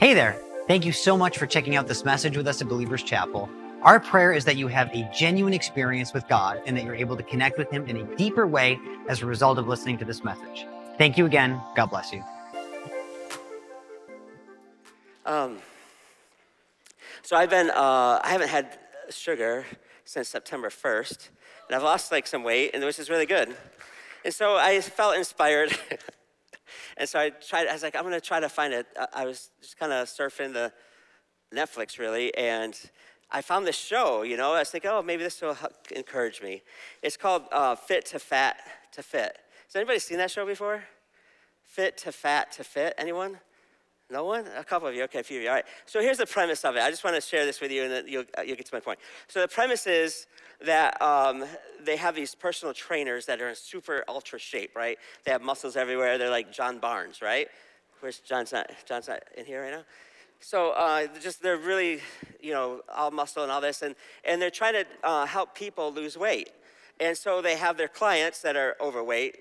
Hey there. Thank you so much for checking out this message with us at Believers Chapel. Our prayer is that you have a genuine experience with God and that you're able to connect with Him in a deeper way as a result of listening to this message. Thank you again. God bless you. Um, so I've been, uh, I haven't had sugar since September 1st, and I've lost like some weight, and which is really good. And so I felt inspired And so I tried, I was like, I'm gonna try to find it. I was just kind of surfing the Netflix really, and I found this show, you know. I was thinking, oh, maybe this will encourage me. It's called uh, Fit to Fat to Fit. Has anybody seen that show before? Fit to Fat to Fit? Anyone? No one? A couple of you. Okay, a few of you. All right. So here's the premise of it. I just want to share this with you, and then you'll, uh, you'll get to my point. So the premise is that um, they have these personal trainers that are in super ultra shape, right? They have muscles everywhere. They're like John Barnes, right? Where's John's not? John's not in here right now. So uh, just they're really, you know, all muscle and all this, and and they're trying to uh, help people lose weight. And so they have their clients that are overweight,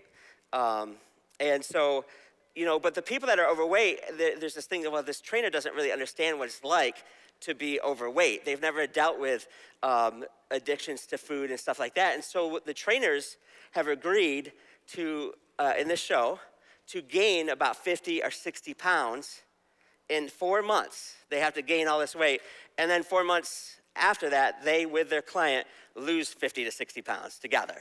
um, and so you know, but the people that are overweight, there's this thing, well, this trainer doesn't really understand what it's like to be overweight. They've never dealt with um, addictions to food and stuff like that. And so the trainers have agreed to, uh, in this show, to gain about 50 or 60 pounds in four months. They have to gain all this weight. And then four months after that, they, with their client, lose 50 to 60 pounds together.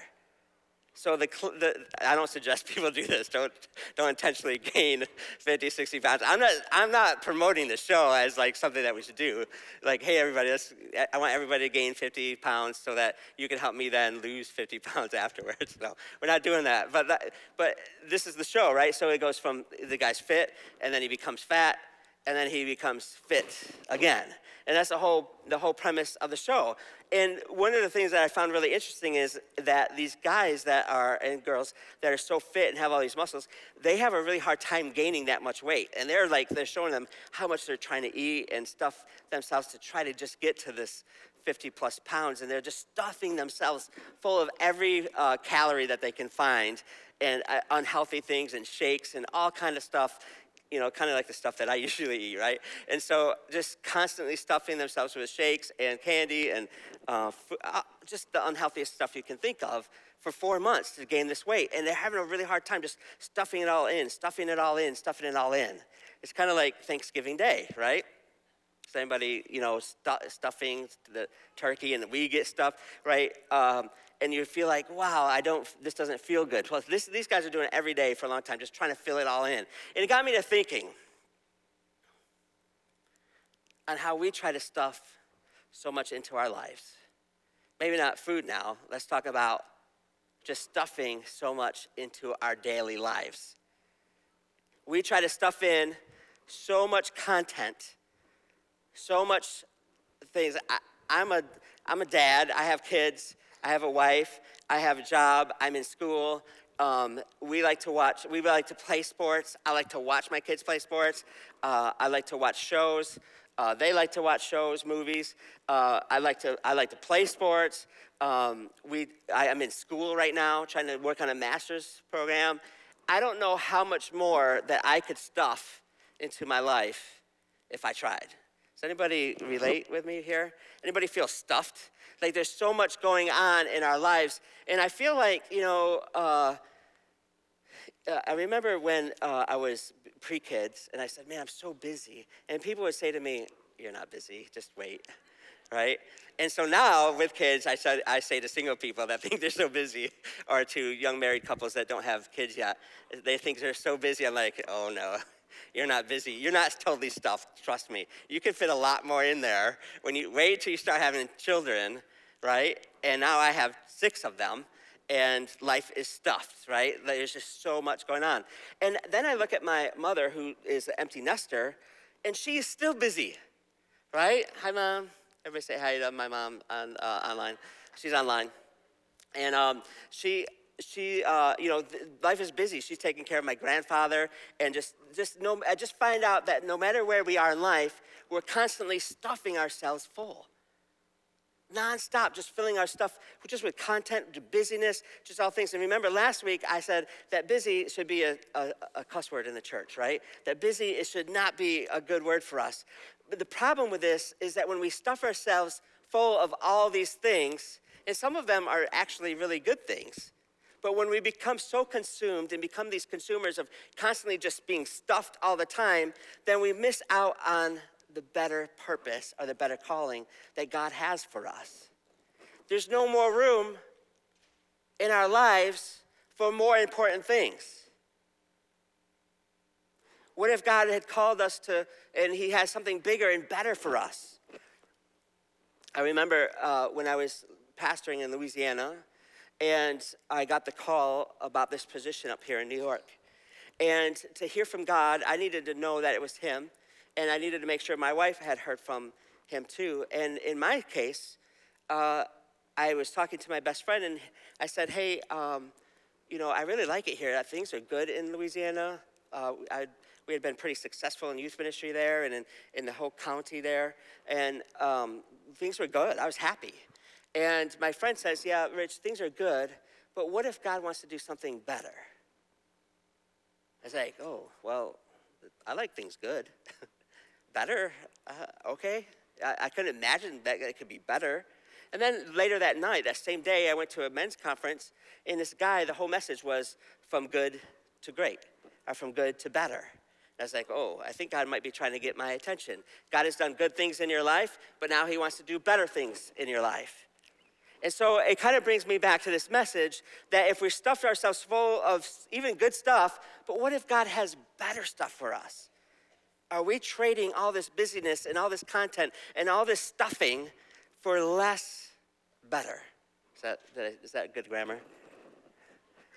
So the, the, I don't suggest people do this. Don't, don't intentionally gain 50, 60 pounds. I'm not, I'm not promoting the show as like something that we should do. Like, hey, everybody, I want everybody to gain 50 pounds so that you can help me then lose 50 pounds afterwards. No, we're not doing that. But, that, but this is the show, right? So it goes from the guy's fit, and then he becomes fat, and then he becomes fit again. And that's the whole, the whole premise of the show. And one of the things that I found really interesting is that these guys that are, and girls, that are so fit and have all these muscles, they have a really hard time gaining that much weight. And they're like, they're showing them how much they're trying to eat and stuff themselves to try to just get to this 50 plus pounds. And they're just stuffing themselves full of every uh, calorie that they can find and uh, unhealthy things and shakes and all kind of stuff you know, kind of like the stuff that I usually eat, right? And so just constantly stuffing themselves with shakes and candy and uh, uh, just the unhealthiest stuff you can think of for four months to gain this weight. And they're having a really hard time just stuffing it all in, stuffing it all in, stuffing it all in. It's kind of like Thanksgiving Day, right? Is anybody, you know, stuffing the turkey and we get stuff, right? Um, and you feel like, wow, I don't, this doesn't feel good. Well, this, these guys are doing it every day for a long time, just trying to fill it all in. And it got me to thinking on how we try to stuff so much into our lives. Maybe not food now. Let's talk about just stuffing so much into our daily lives. We try to stuff in so much content, so much things. I, I'm a, I'm a dad, I have kids. I have a wife, I have a job, I'm in school. Um, we like to watch, we like to play sports. I like to watch my kids play sports. Uh, I like to watch shows. Uh, they like to watch shows, movies. Uh, I like to I like to play sports. Um, we I am in school right now, trying to work on a master's program. I don't know how much more that I could stuff into my life if I tried. Does anybody relate with me here? Anybody feel stuffed? Like there's so much going on in our lives. And I feel like, you know, uh, uh I remember when uh, I was pre kids and I said, man, I'm so busy. And people would say to me, you're not busy, just wait, right? And so now with kids, I, say, I say to single people that think they're so busy, or to young married couples that don't have kids yet, they think they're so busy. I'm like, oh no, you're not busy. You're not totally stuffed, trust me. You can fit a lot more in there. When you wait till you start having children, right? And now I have six of them, and life is stuffed, right? There's just so much going on. And then I look at my mother, who is an empty nester, and she's still busy, right? Hi, mom. Everybody say hi to my mom on, uh, online. She's online. And um, she, she, uh, you know, life is busy. She's taking care of my grandfather, and just, just, no, I just find out that no matter where we are in life, we're constantly stuffing ourselves full. nonstop, just filling our stuff just with content, busyness, just all things. And remember, last week I said that busy should be a, a, a cuss word in the church, right? That busy it should not be a good word for us. But the problem with this is that when we stuff ourselves full of all these things, and some of them are actually really good things, but when we become so consumed and become these consumers of constantly just being stuffed all the time, then we miss out on the better purpose or the better calling that God has for us. There's no more room in our lives for more important things. What if God had called us to, and He has something bigger and better for us? I remember uh, when I was pastoring in Louisiana, and I got the call about this position up here in New York. And to hear from God, I needed to know that it was Him, and I needed to make sure my wife had heard from Him too. And in my case, uh, I was talking to my best friend, and I said, Hey, um, you know, I really like it here. Things are good in Louisiana. Uh, I, we had been pretty successful in youth ministry there and in, in the whole county there. And um, things were good. I was happy. And my friend says, Yeah, Rich, things are good, but what if God wants to do something better? I was like, Oh, well, I like things good. better? Uh, okay. I, I couldn't imagine that it could be better. And then later that night, that same day, I went to a men's conference, and this guy, the whole message was from good to great, or from good to better. And I was like, oh, I think God might be trying to get my attention. God has done good things in your life, but now He wants to do better things in your life. And so it kind of brings me back to this message that if we stuffed ourselves full of even good stuff, but what if God has better stuff for us? Are we trading all this busyness and all this content and all this stuffing for less better? Is that, is that good grammar?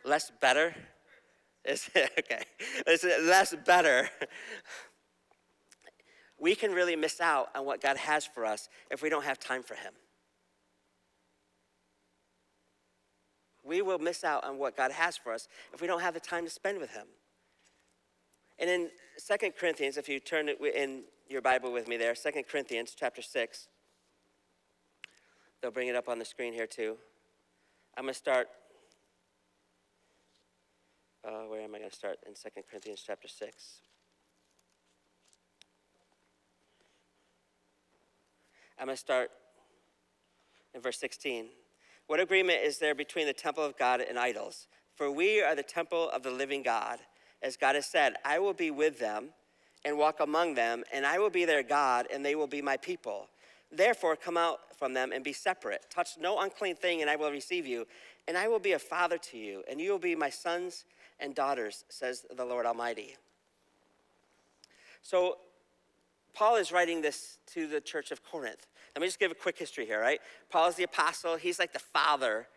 Less better? Is okay. Is it less better? We can really miss out on what God has for us if we don't have time for Him. We will miss out on what God has for us if we don't have the time to spend with Him. And in Second Corinthians, if you turn it in your Bible with me there, Second Corinthians chapter 6, they'll bring it up on the screen here too. I'm going to start. Uh, where am I going to start? In Second Corinthians chapter 6. I'm going to start in verse 16. What agreement is there between the temple of God and idols? For we are the temple of the living God. As God has said, I will be with them and walk among them, and I will be their God, and they will be my people. Therefore, come out from them and be separate. Touch no unclean thing, and I will receive you. And I will be a father to you, and you will be my sons and daughters, says the Lord Almighty. So, Paul is writing this to the church of Corinth. Let me just give a quick history here, right? Paul is the apostle. He's like the father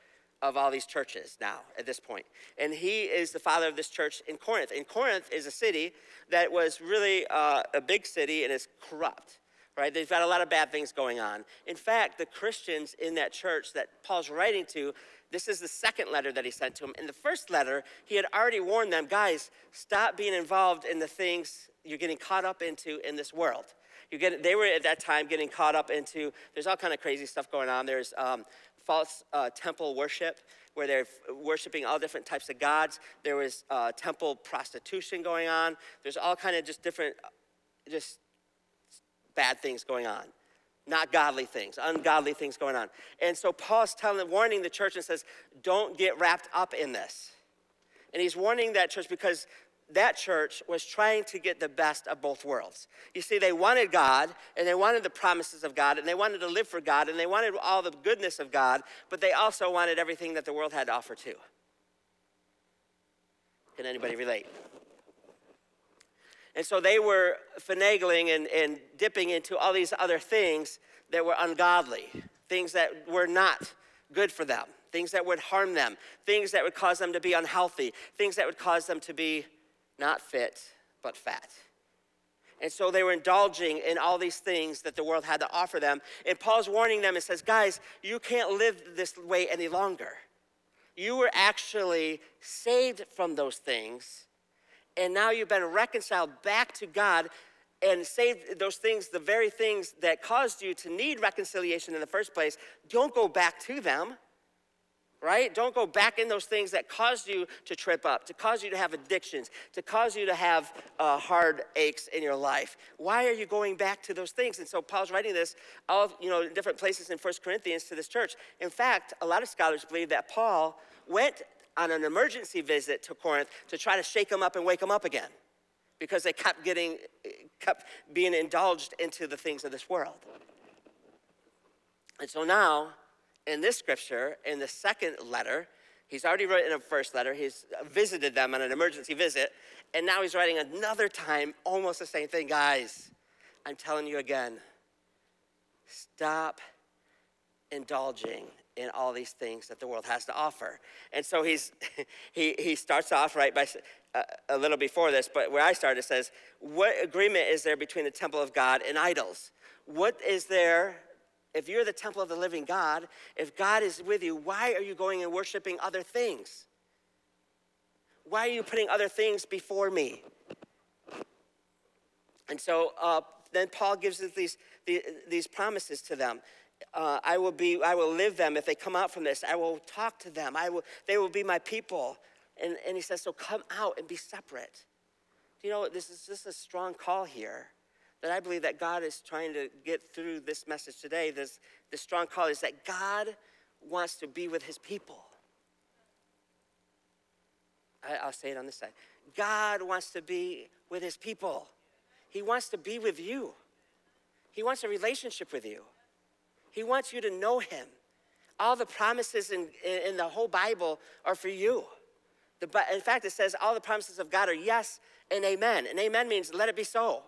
of all these churches now at this point. And he is the father of this church in Corinth. And Corinth is a city that was really uh, a big city and is corrupt, right? They've got a lot of bad things going on. In fact, the Christians in that church that Paul's writing to, this is the second letter that he sent to them. In the first letter, he had already warned them guys, stop being involved in the things you're getting caught up into in this world. You get, they were at that time getting caught up into, there's all kind of crazy stuff going on. There's um, false uh, temple worship where they're worshiping all different types of gods. There was uh, temple prostitution going on. There's all kind of just different, just bad things going on. Not godly things, ungodly things going on. And so Paul's telling, warning the church and says, don't get wrapped up in this. And he's warning that church because that church was trying to get the best of both worlds. You see, they wanted God and they wanted the promises of God and they wanted to live for God and they wanted all the goodness of God, but they also wanted everything that the world had to offer too. Can anybody relate? And so they were finagling and, and dipping into all these other things that were ungodly, things that were not good for them, things that would harm them, things that would cause them to be unhealthy, things that would cause them to be not fit, but fat. And so they were indulging in all these things that the world had to offer them. And Paul's warning them and says, guys, you can't live this way any longer. You were actually saved from those things, and now you've been reconciled back to God, and saved those things, the very things that caused you to need reconciliation in the first place, don't go back to them right? Don't go back in those things that caused you to trip up, to cause you to have addictions, to cause you to have uh, hard aches in your life. Why are you going back to those things? And so Paul's writing this all, you know, in different places in First Corinthians to this church. In fact, a lot of scholars believe that Paul went on an emergency visit to Corinth to try to shake them up and wake them up again because they kept getting, kept being indulged into the things of this world. And so now, in this scripture, in the second letter, he's already written a first letter, he's visited them on an emergency visit, and now he's writing another time almost the same thing. Guys, I'm telling you again, stop indulging in all these things that the world has to offer. And so he's, he, he starts off right by uh, a little before this, but where I started, says, What agreement is there between the temple of God and idols? What is there if you're the temple of the living God, if God is with you, why are you going and worshiping other things? Why are you putting other things before me? And so uh, then Paul gives us these, these promises to them. Uh, I will be, I will live them if they come out from this. I will talk to them. I will, they will be my people. And, and he says, so come out and be separate. Do you know, this is just a strong call here that I believe that God is trying to get through this message today, this, this strong call is that God wants to be with his people. I, will say it on this side. God wants to be with his people. He wants to be with you. He wants a relationship with you. He wants you to know him. All the promises in, in, the whole Bible are for you. The, in fact, it says all the promises of God are yes and amen. And amen means let it be so.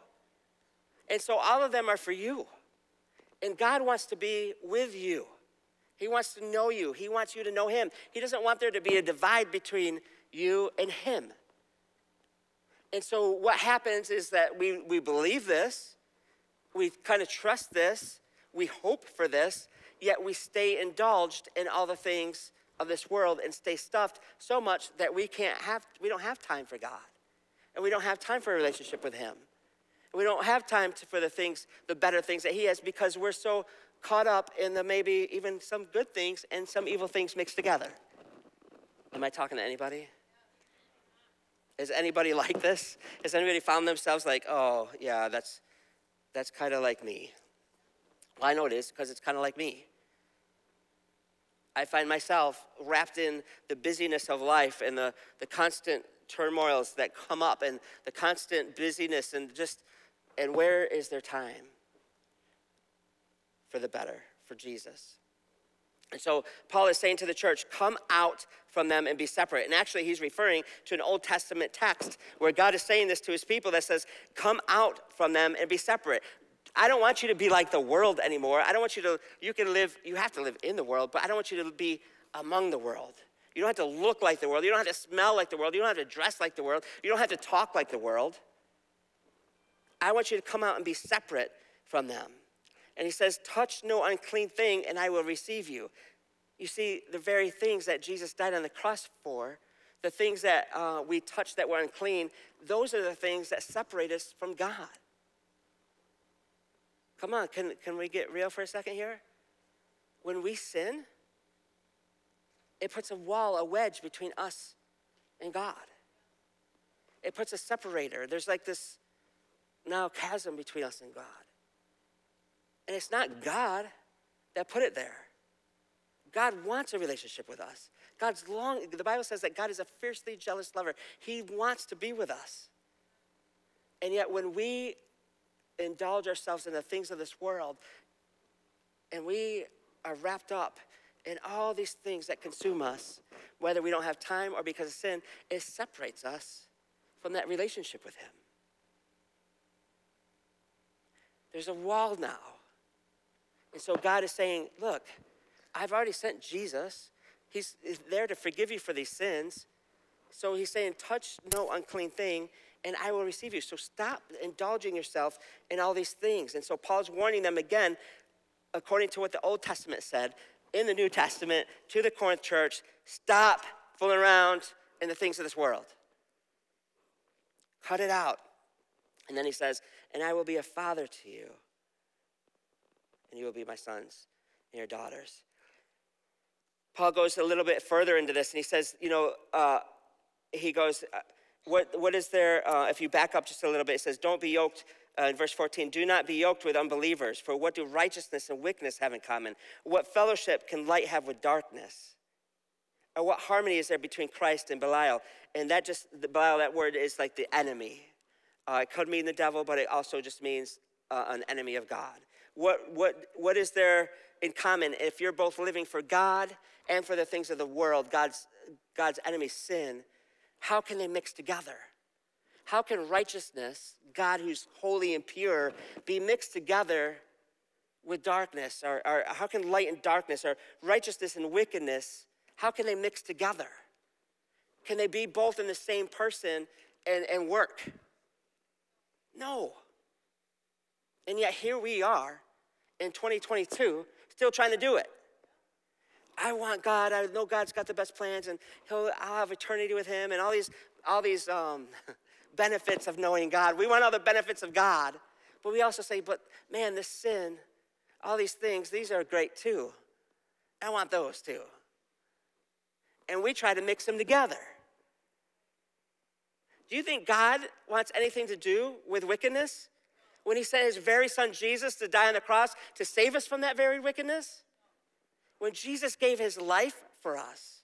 And so all of them are for you. And God wants to be with you. He wants to know you. He wants you to know Him. He doesn't want there to be a divide between you and Him. And so what happens is that we, we believe this, we kind of trust this, we hope for this, yet we stay indulged in all the things of this world and stay stuffed so much that we can't have, we don't have time for God. And we don't have time for a relationship with Him. And We don't have time to, for the things, the better things that He has because we're so caught up in the maybe even some good things and some evil things mixed together. Am I talking to anybody? Is anybody like this? Has anybody found themselves like, oh, yeah, that's, that's kind of like me? Well, I know it is because it's kind of like me. I find myself wrapped in the busyness of life and the, the constant turmoils that come up and the constant busyness and just and where is there time for the better, for Jesus? And so Paul is saying to the church, come out from them and be separate. And actually, he's referring to an Old Testament text where God is saying this to his people that says, come out from them and be separate. I don't want you to be like the world anymore. I don't want you to, you can live, you have to live in the world, but I don't want you to be among the world. You don't have to look like the world. You don't have to smell like the world. You don't have to dress like the world. You don't have to talk like the world. I want you to come out and be separate from them. And he says, Touch no unclean thing, and I will receive you. You see, the very things that Jesus died on the cross for, the things that uh, we touch that were unclean, those are the things that separate us from God. Come on, can, can we get real for a second here? When we sin, it puts a wall, a wedge between us and God. It puts a separator. There's like this now chasm between us and God. And it's not God that put it there. God wants a relationship with us. God's long, the Bible says that God is a fiercely jealous lover. He wants to be with us. And yet, when we indulge ourselves in the things of this world and we are wrapped up in all these things that consume us, whether we don't have time or because of sin, it separates us from that relationship with Him. There's a wall now. And so God is saying, Look, I've already sent Jesus. He's there to forgive you for these sins. So he's saying, Touch no unclean thing, and I will receive you. So stop indulging yourself in all these things. And so Paul's warning them again, according to what the Old Testament said, in the New Testament to the Corinth church stop fooling around in the things of this world. Cut it out. And then he says, And I will be a father to you, and you will be my sons and your daughters. Paul goes a little bit further into this, and he says, You know, uh, he goes, uh, what, what is there, uh, if you back up just a little bit, it says, Don't be yoked uh, in verse 14, do not be yoked with unbelievers, for what do righteousness and wickedness have in common? What fellowship can light have with darkness? Or what harmony is there between Christ and Belial? And that just, the Belial, that word is like the enemy. Uh, it could mean the devil, but it also just means uh, an enemy of God. What, what, what is there in common if you're both living for God and for the things of the world, God's, God's enemy, sin? How can they mix together? How can righteousness, God who's holy and pure, be mixed together with darkness? Or, or how can light and darkness, or righteousness and wickedness, how can they mix together? Can they be both in the same person and, and work? No. And yet here we are in 2022 still trying to do it. I want God. I know God's got the best plans, and He'll I'll have eternity with Him, and all these all these um, benefits of knowing God. We want all the benefits of God, but we also say, but man, this sin, all these things, these are great too. I want those too. And we try to mix them together. Do you think God wants anything to do with wickedness? When he sent his very son Jesus to die on the cross to save us from that very wickedness? When Jesus gave his life for us,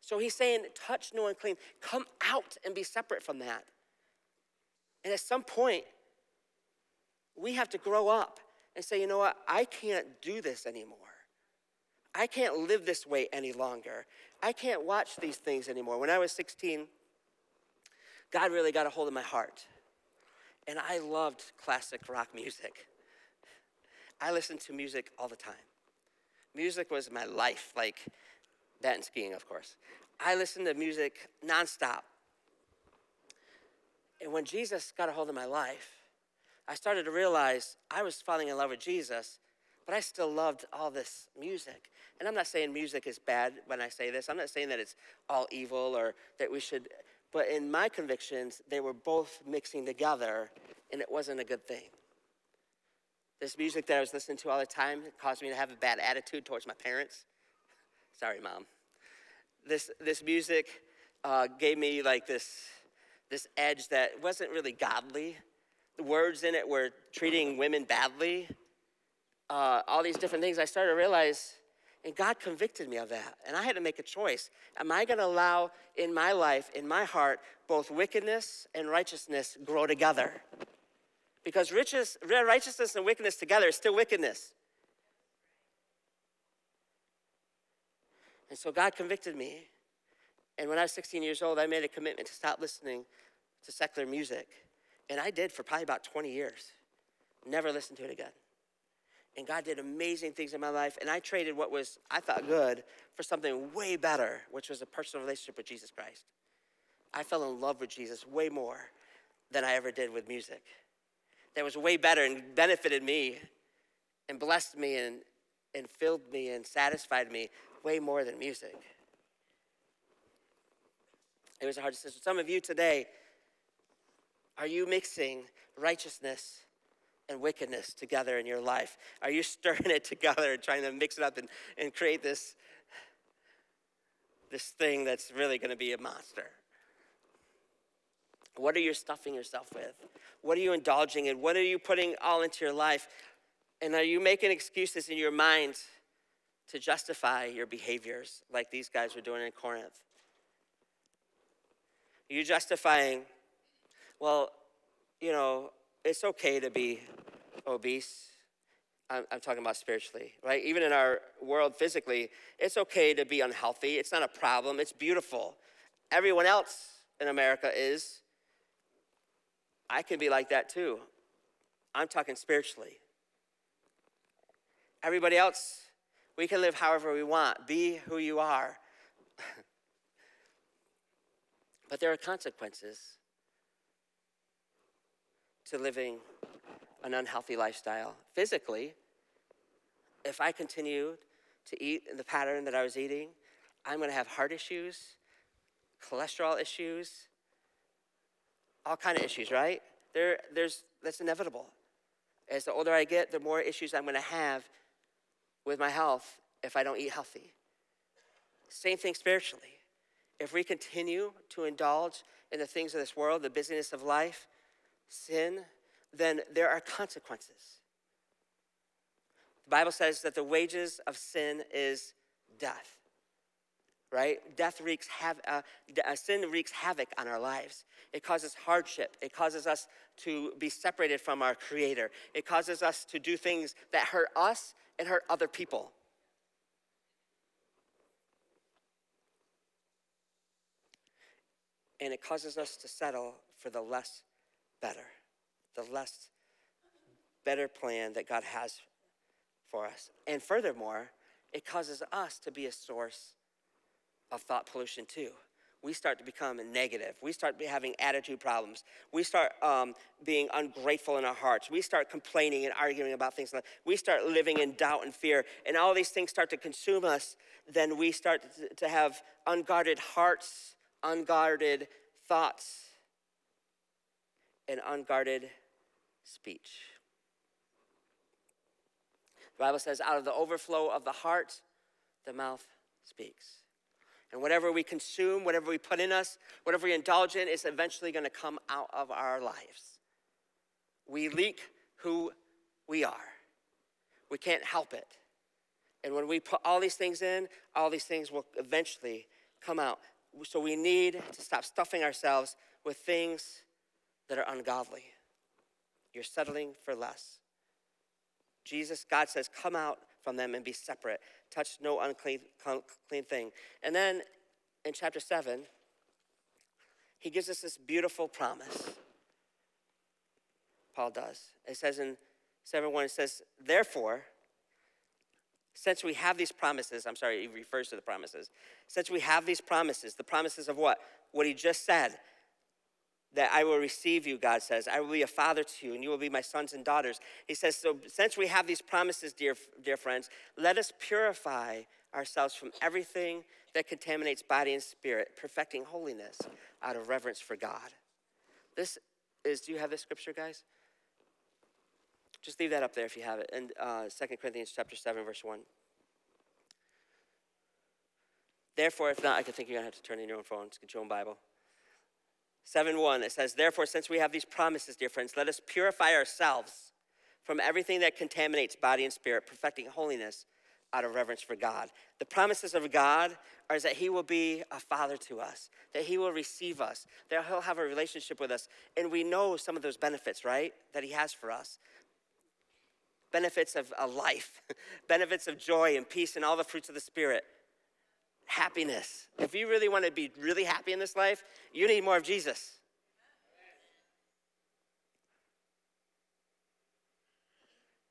so he's saying, touch no unclean. Come out and be separate from that. And at some point, we have to grow up and say, you know what? I can't do this anymore. I can't live this way any longer. I can't watch these things anymore. When I was 16, God really got a hold of my heart. And I loved classic rock music. I listened to music all the time. Music was my life. Like, that and skiing, of course. I listened to music nonstop. And when Jesus got a hold of my life, I started to realize I was falling in love with Jesus, but I still loved all this music. And I'm not saying music is bad when I say this. I'm not saying that it's all evil or that we should, but in my convictions, they were both mixing together, and it wasn't a good thing. This music that I was listening to all the time caused me to have a bad attitude towards my parents. Sorry, mom. This, this music uh, gave me like this, this edge that wasn't really godly. The words in it were treating women badly. Uh, all these different things. I started to realize, and God convicted me of that. And I had to make a choice. Am I going to allow in my life, in my heart, both wickedness and righteousness grow together? Because riches, righteousness and wickedness together is still wickedness. And so God convicted me. And when I was 16 years old, I made a commitment to stop listening to secular music. And I did for probably about 20 years. Never listened to it again. And God did amazing things in my life. And I traded what was, I thought, good for something way better, which was a personal relationship with Jesus Christ. I fell in love with Jesus way more than I ever did with music. That was way better and benefited me and blessed me and, and filled me and satisfied me way more than music. It was a hard decision. Some of you today, are you mixing righteousness and wickedness together in your life? Are you stirring it together and trying to mix it up and, and create this, this thing that's really going to be a monster? What are you stuffing yourself with? What are you indulging in? What are you putting all into your life? And are you making excuses in your mind to justify your behaviors like these guys were doing in Corinth. Are You're justifying, well, you know, it's okay to be obese. I'm, I'm, talking about spiritually, right? Even in our world physically, it's okay to be unhealthy. It's not a problem, it's beautiful. Everyone else in America is. I can be like that too. I'm talking spiritually. Everybody else we can live however we want, be who you are. but there are consequences to living an unhealthy lifestyle. Physically, if I continue to eat in the pattern that I was eating, I'm going to have heart issues, cholesterol issues, all kind of issues, right? There, there's, that's inevitable. As the older I get, the more issues I'm going to have with my health if I don't eat healthy. Same thing spiritually. If we continue to indulge in the things of this world, the busyness of life, sin, then there are consequences. The Bible says that the wages of sin is death. Right? Death wreaks uh, uh, sin wreaks havoc on our lives. It causes hardship. It causes us to be separated from our Creator. It causes us to do things that hurt us and hurt other people. And it causes us to settle for the less better, the less better plan that God has for us. And furthermore, it causes us to be a source of thought pollution too. We start to become negative. We start having attitude problems. We start um, being ungrateful in our hearts. We start complaining and arguing about things. We start living in doubt and fear. And all these things start to consume us. Then we start to have unguarded hearts, unguarded thoughts, and unguarded speech. The Bible says, out of the overflow of the heart, the mouth speaks. And whatever we consume, whatever we put in us, whatever we indulge in, is eventually going to come out of our lives. We leak who we are. We can't help it. And when we put all these things in, all these things will eventually come out. So we need to stop stuffing ourselves with things that are ungodly. You're settling for less. Jesus, God says, come out from them and be separate. Touch no unclean clean thing. And then in chapter 7, he gives us this beautiful promise. Paul does. It says in 7 1, it says, Therefore, since we have these promises, I'm sorry, he refers to the promises. Since we have these promises, the promises of what? What he just said that I will receive you, God says. I will be a father to you, and you will be my sons and daughters. He says, So since we have these promises, dear, dear friends, let us purify ourselves from everything that contaminates body and spirit, perfecting holiness out of reverence for God. This is, do you have this scripture, guys? Just leave that up there if you have it. And uh, 2 Corinthians chapter 7, verse 1. Therefore, if not, I can think you're going to have to turn in your own phones, get your own Bible. 7 1, it says, Therefore, since we have these promises, dear friends, let us purify ourselves from everything that contaminates body and spirit, perfecting holiness out of reverence for God. The promises of God are that He will be a father to us, that He will receive us, that He'll have a relationship with us. And we know some of those benefits, right, that He has for us benefits of a life, benefits of joy and peace and all the fruits of the Spirit happiness. If you really want to be really happy in this life, you need more of Jesus.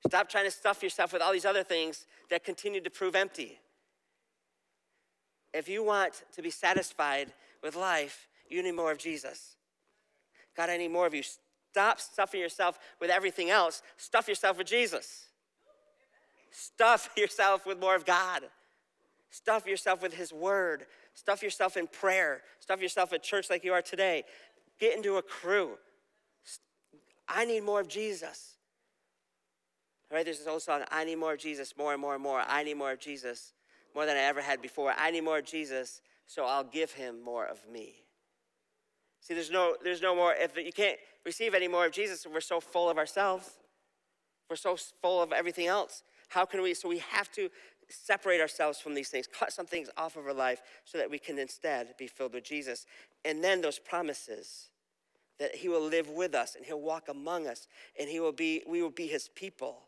Stop trying to stuff yourself with all these other things that continue to prove empty. If you want to be satisfied with life, you need more of Jesus. God, I need more of you. Stop stuffing yourself with everything else. Stuff yourself with Jesus. Stuff yourself with more of God. Stuff yourself with His Word. Stuff yourself in prayer. Stuff yourself at church like you are today. Get into a crew. I need more of Jesus. All right, there's this old song, I need more of Jesus, more and more and more. I need more of Jesus, more than I ever had before. I need more of Jesus, so I'll give him more of me. See, there's no, there's no more, if you can't receive any more of Jesus, we're so full of ourselves. We're so full of everything else. How can we? So we have to separate ourselves from these things, cut some things off of our life so that we can instead be filled with Jesus. And then those promises that he will live with us and he'll walk among us and he will be we will be his people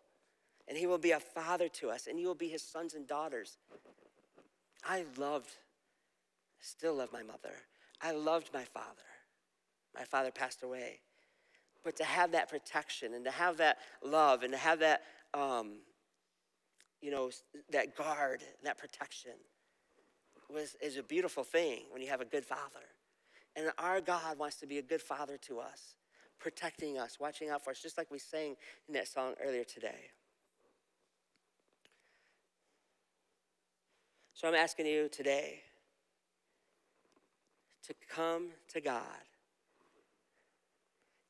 and he will be a father to us and you will be his sons and daughters. I loved still love my mother. I loved my father. My father passed away. But to have that protection and to have that love and to have that um, you know, that guard, that protection was, is a beautiful thing when you have a good father. And our God wants to be a good father to us, protecting us, watching out for us, just like we sang in that song earlier today. So I'm asking you today to come to God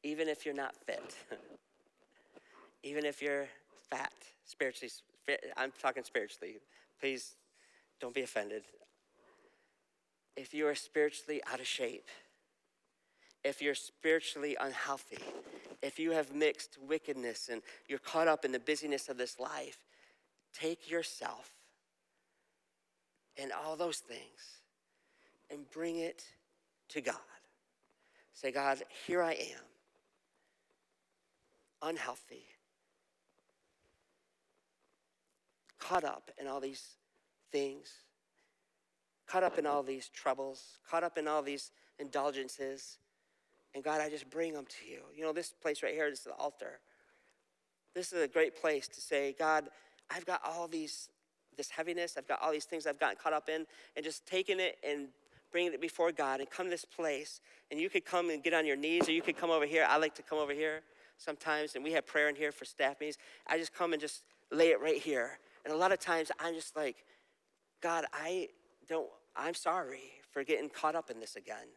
even if you're not fit, even if you're fat, spiritually, I'm talking spiritually. Please don't be offended. If you are spiritually out of shape, if you're spiritually unhealthy, if you have mixed wickedness and you're caught up in the busyness of this life, take yourself and all those things and bring it to God. Say, God, here I am, unhealthy, caught up in all these things, caught up in all these troubles, caught up in all these indulgences. And God, I just bring them to you. You know, this place right here is the altar. This is a great place to say, God, I've got all these, this heaviness, I've got all these things I've gotten caught up in, and just taking it and bringing it before God and come to this place. And you could come and get on your knees, or you could come over here. I like to come over here sometimes, and we have prayer in here for staff meetings. I just come and just lay it right here. And a lot of times I'm just like, God, I don't, I'm sorry for getting caught up in this again.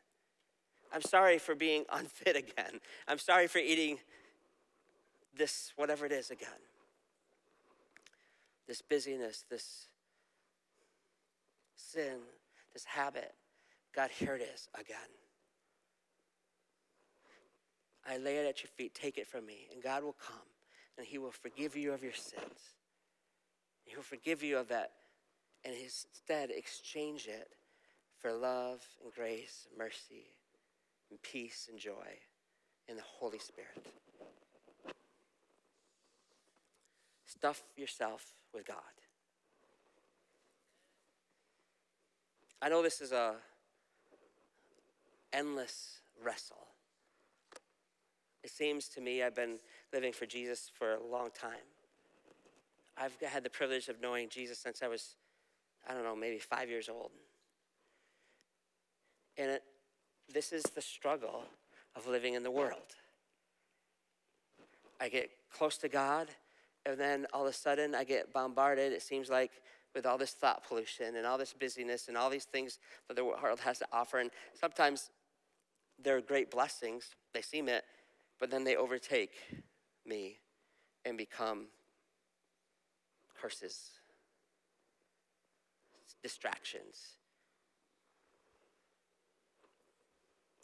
I'm sorry for being unfit again. I'm sorry for eating this, whatever it is, again. This busyness, this sin, this habit. God, here it is again. I lay it at your feet. Take it from me. And God will come and He will forgive you of your sins. He will forgive you of that and instead exchange it for love and grace, and mercy, and peace and joy in the Holy Spirit. Stuff yourself with God. I know this is a endless wrestle. It seems to me I've been living for Jesus for a long time. I've had the privilege of knowing Jesus since I was, I don't know, maybe five years old. And it, this is the struggle of living in the world. I get close to God, and then all of a sudden I get bombarded, it seems like, with all this thought pollution and all this busyness and all these things that the world has to offer. And sometimes they're great blessings, they seem it, but then they overtake me and become curses, distractions.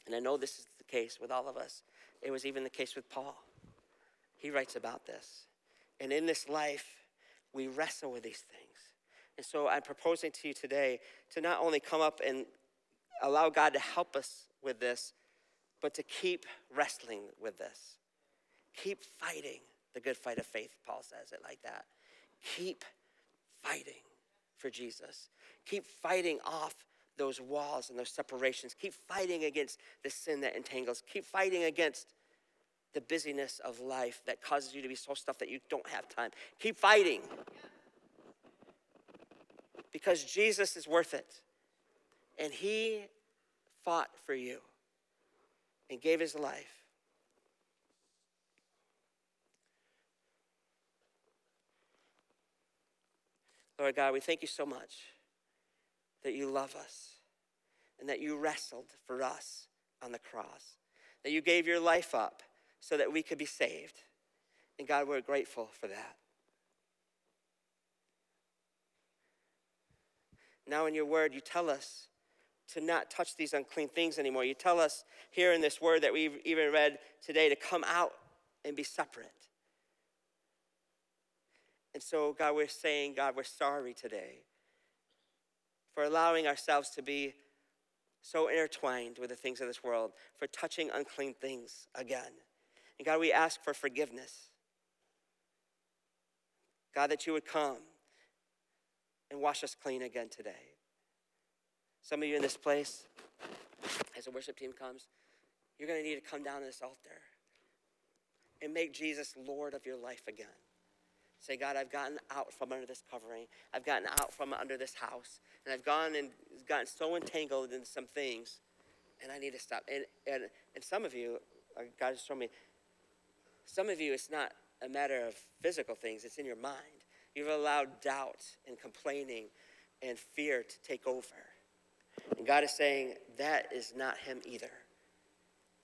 And I know this is the case with all of us. It was even the case with Paul. He writes about this. And in this life, we wrestle with these things. And so I'm proposing to you today to not only come up and allow God to help us with this, but to keep wrestling with this. Keep fighting the good fight of faith, Paul says it like that. Keep fighting for Jesus. Keep fighting off those walls and those separations. Keep fighting against the sin that entangles. Keep fighting against the busyness of life that causes you to be so stuffed that you don't have time. Keep fighting. Because Jesus is worth it. And he fought for you and gave his life. Lord God, we thank you so much that you love us and that you wrestled for us on the cross, that you gave your life up so that we could be saved. And God, we're grateful for that. Now, in your word, you tell us to not touch these unclean things anymore. You tell us here in this word that we've even read today to come out and be separate. And so, God, we're saying, God, we're sorry today for allowing ourselves to be so intertwined with the things of this world, for touching unclean things again. And God, we ask for forgiveness. God, that you would come and wash us clean again today. Some of you in this place, as the worship team comes, you're going to need to come down to this altar and make Jesus Lord of your life again. Say, God, I've gotten out from under this covering. I've gotten out from under this house. And I've gone and gotten so entangled in some things, and I need to stop. And, and, and some of you, uh, God has told me, some of you, it's not a matter of physical things, it's in your mind. You've allowed doubt and complaining and fear to take over. And God is saying, that is not Him either.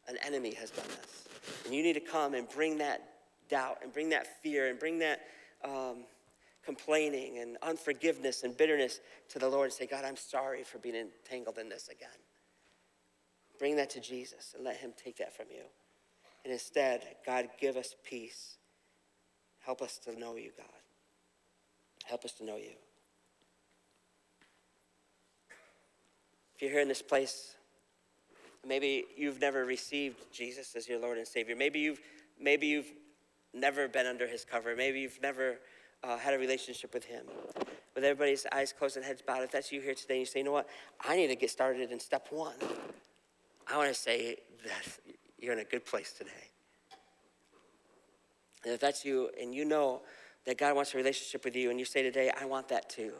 an enemy has done this. And you need to come and bring that doubt and bring that fear and bring that um, complaining and unforgiveness and bitterness to the Lord and say, God, I'm sorry for being entangled in this again. Bring that to Jesus and let Him take that from you. And instead, God, give us peace. Help us to know you, God. Help us to know you. If you're here in this place, maybe you've never received Jesus as your Lord and Savior. Maybe you've, maybe you've never been under His cover. Maybe you've never uh, had a relationship with Him. With everybody's eyes closed and heads bowed, if that's you here today, and you say, you know what, I need to get started in step one. I want to say that you're in a good place today. And if that's you and you know that God wants a relationship with you and you say today, I want that too,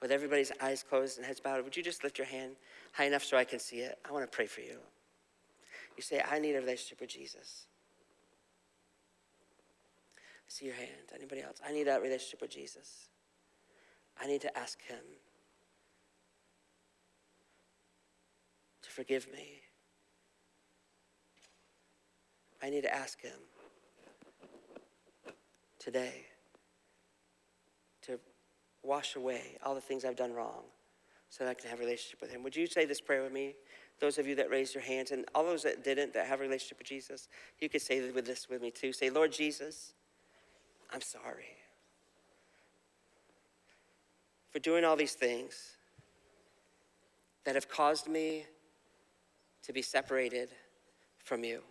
with everybody's eyes closed and heads bowed, would you just lift your hand high enough so I can see it? I want to pray for you. You say, I need a relationship with Jesus. See your hand. Anybody else? I need that relationship with Jesus. I need to ask Him to forgive me. I need to ask Him today to wash away all the things I've done wrong so that I can have a relationship with Him. Would you say this prayer with me? Those of you that raised your hands, and all those that didn't, that have a relationship with Jesus, you could say with this with me too. Say, Lord Jesus, I'm sorry for doing all these things that have caused me to be separated from you.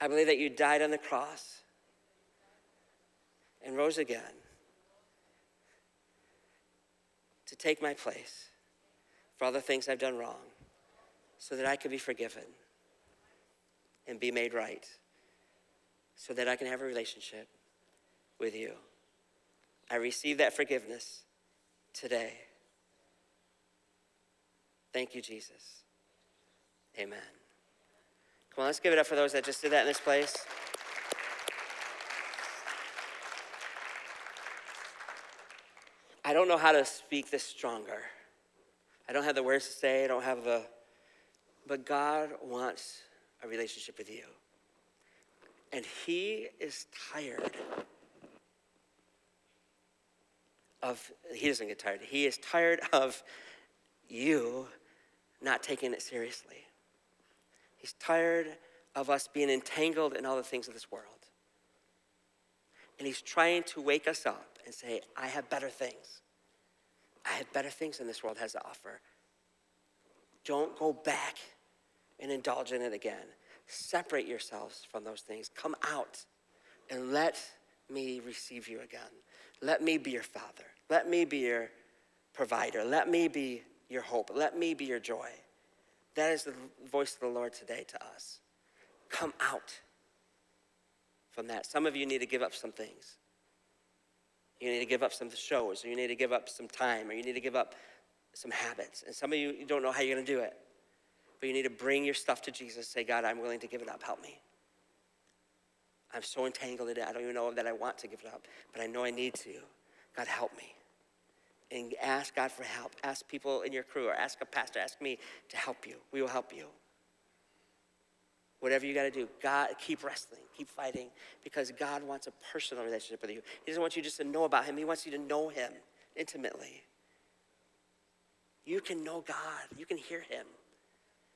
I believe that you died on the cross and rose again to take my place for all the things I've done wrong so that I could be forgiven and be made right so that I can have a relationship with you. I receive that forgiveness today. Thank you, Jesus. Amen. Come on, let's give it up for those that just did that in this place. I don't know how to speak this stronger. I don't have the words to say, I don't have the, but God wants a relationship with you. And He is tired of, He doesn't get tired, He is tired of you not taking it seriously. He's tired of us being entangled in all the things of this world. And he's trying to wake us up and say, I have better things. I have better things than this world has to offer. Don't go back and indulge in it again. Separate yourselves from those things. Come out and let me receive you again. Let me be your father. Let me be your provider. Let me be your hope. Let me be your joy. That is the voice of the Lord today to us. Come out from that. Some of you need to give up some things. You need to give up some shows, or you need to give up some time, or you need to give up some habits. And some of you, you don't know how you're going to do it. But you need to bring your stuff to Jesus. Say, God, I'm willing to give it up. Help me. I'm so entangled in it. I don't even know that I want to give it up, but I know I need to. God, help me and ask God for help. Ask people in your crew or ask a pastor, ask me to help you. We will help you. Whatever you got to do, God, keep wrestling, keep fighting, because God wants a personal relationship with you. He doesn't want you just to know about Him, He wants you to know Him intimately. You can know God, you can hear Him,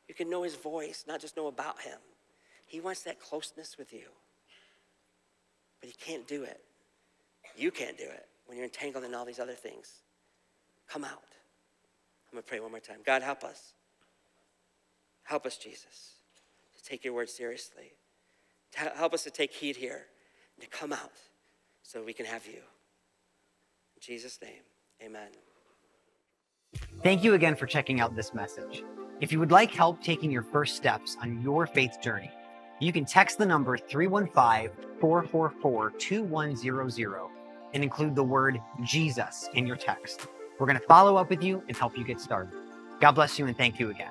you can know His voice, not just know about Him. He wants that closeness with you, but He can't do it. You can't do it when you're entangled in all these other things. Come out. I'm going to pray one more time. God, help us. Help us, Jesus, to take your word seriously. Help us to take heed here and to come out so we can have you. In Jesus' name, amen. Thank you again for checking out this message. If you would like help taking your first steps on your faith journey, you can text the number 315 444 2100 and include the word Jesus in your text. We're going to follow up with you and help you get started. God bless you and thank you again.